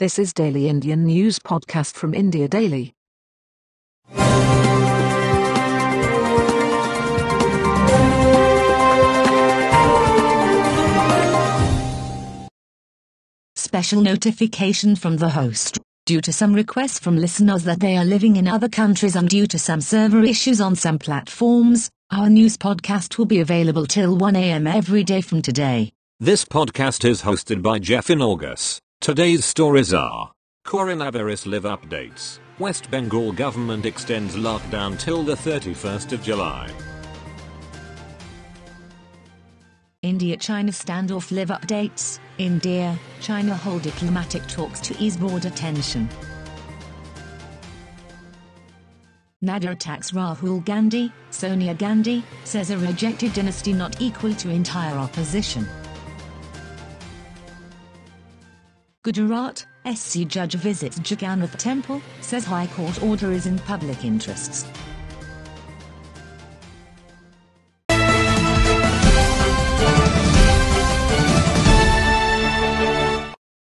This is Daily Indian News Podcast from India Daily. Special notification from the host. Due to some requests from listeners that they are living in other countries and due to some server issues on some platforms, our news podcast will be available till 1 a.m. every day from today. This podcast is hosted by Jeff in August. Today's stories are Coronavirus live updates. West Bengal government extends lockdown till the 31st of July. India China standoff live updates. India, China hold diplomatic talks to ease border tension. Nadda attacks Rahul Gandhi, Sonia Gandhi, says a rejected dynasty not equal to entire opposition. Gujarat, SC judge visits Jagannath temple, says High Court order is in public interests.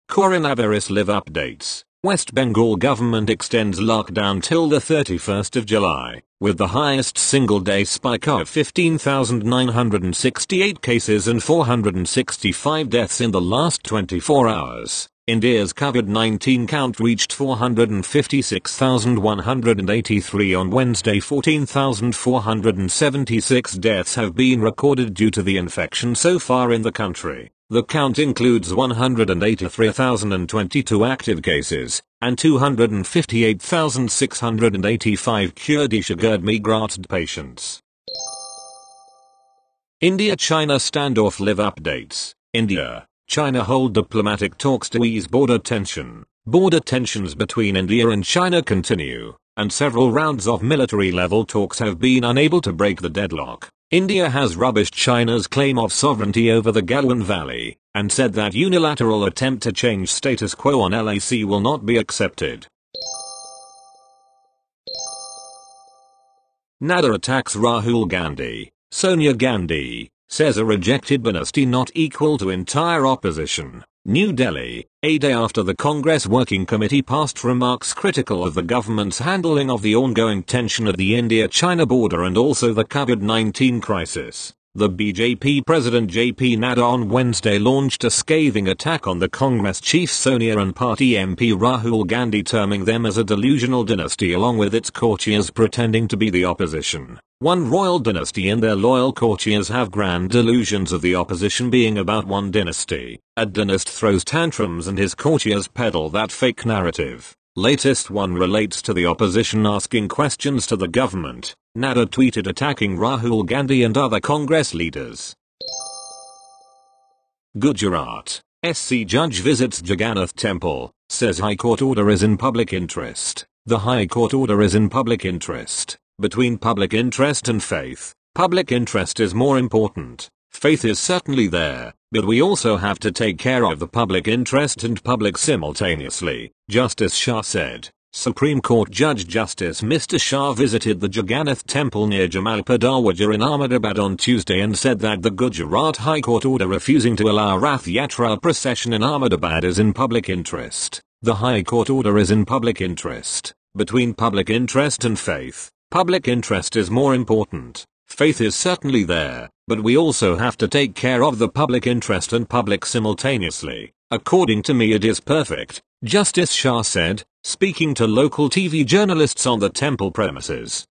Coronavirus live updates. West Bengal government extends lockdown till the 31st of July, with the highest single day spike of 15,968 cases and 465 deaths in the last 24 hours. India's COVID-19 count reached 456,183 on Wednesday 14,476 deaths have been recorded due to the infection so far in the country. The count includes 183,022 active cases, and 258,685 cured Ishagurdmi patients. India-China standoff live updates. India, China hold diplomatic talks to ease border tension. Border tensions between India and China continue, and several rounds of military-level talks have been unable to break the deadlock. India has rubbished China's claim of sovereignty over the Galwan Valley, and said that unilateral attempt to change status quo on LAC will not be accepted. Nadda attacks Rahul Gandhi, Sonia Gandhi, says a rejected dynasty not equal to entire opposition. New Delhi, a day after the Congress Working Committee passed remarks critical of the government's handling of the ongoing tension at the India-China border and also the COVID-19 crisis. The BJP President JP Nadda on Wednesday launched a scathing attack on the Congress chief Sonia and party MP Rahul Gandhi terming them as a delusional dynasty along with its courtiers pretending to be the opposition. One royal dynasty and their loyal courtiers have grand delusions of the opposition being about one dynasty. A dynast throws tantrums and his courtiers peddle that fake narrative. Latest one relates to the opposition asking questions to the government. Nadda tweeted attacking Rahul Gandhi and other Congress leaders. Gujarat. SC judge visits Jagannath temple, says High Court order is in public interest. The High Court order is in public interest. Between public interest and faith, public interest is more important. Faith is certainly there, but we also have to take care of the public interest and public simultaneously, Justice Shah said. Supreme Court Judge Justice Mr. Shah visited the Jagannath Temple near Jamalpur Darwaja in Ahmedabad on Tuesday and said that the Gujarat High Court order refusing to allow Rath Yatra procession in Ahmedabad is in public interest. The High Court order is in public interest. Between public interest and faith, public interest is more important. Faith is certainly there, but we also have to take care of the public interest and public simultaneously. According to me it is perfect, Justice Shah said, speaking to local TV journalists on the temple premises.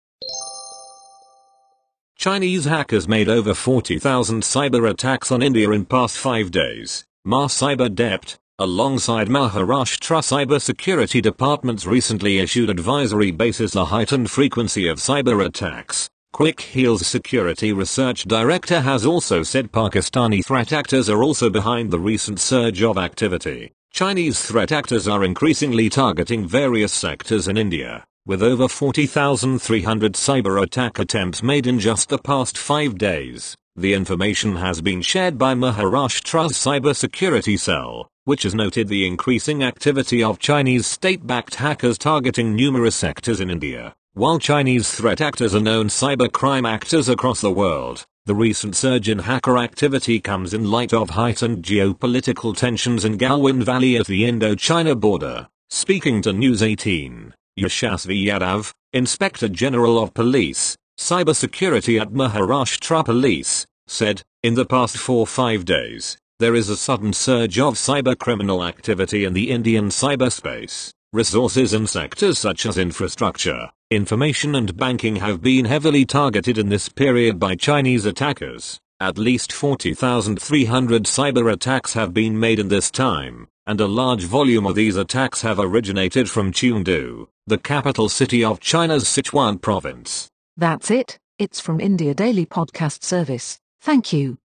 Chinese hackers made over 40,000 cyber attacks on India in past 5 days. Ma Cyber Dept, alongside Maharashtra Cyber Security Departments recently issued advisory basis the heightened frequency of cyber attacks. Quick Heal's security research director has also said Pakistani threat actors are also behind the recent surge of activity. Chinese threat actors are increasingly targeting various sectors in India, with over 40,300 cyber attack attempts made in just the past five days. The information has been shared by Maharashtra's Cyber Security Cell, which has noted the increasing activity of Chinese state-backed hackers targeting numerous sectors in India. While Chinese threat actors are known cybercrime actors across the world, The recent surge in hacker activity comes in light of heightened geopolitical tensions in Galwan Valley at the Indo-China border. Speaking to News 18, Yashasvi Yadav, Inspector General of Police, Cybersecurity at Maharashtra Police, said, in the past 4-5 days, there is a sudden surge of cybercriminal activity in the Indian cyberspace. Resources in sectors such as infrastructure, information and banking have been heavily targeted in this period by Chinese attackers. At least 40,300 cyber attacks have been made in this time, and a large volume of these attacks have originated from Chengdu, the capital city of China's Sichuan province. That's it, it's from India Daily Podcast Service. Thank you.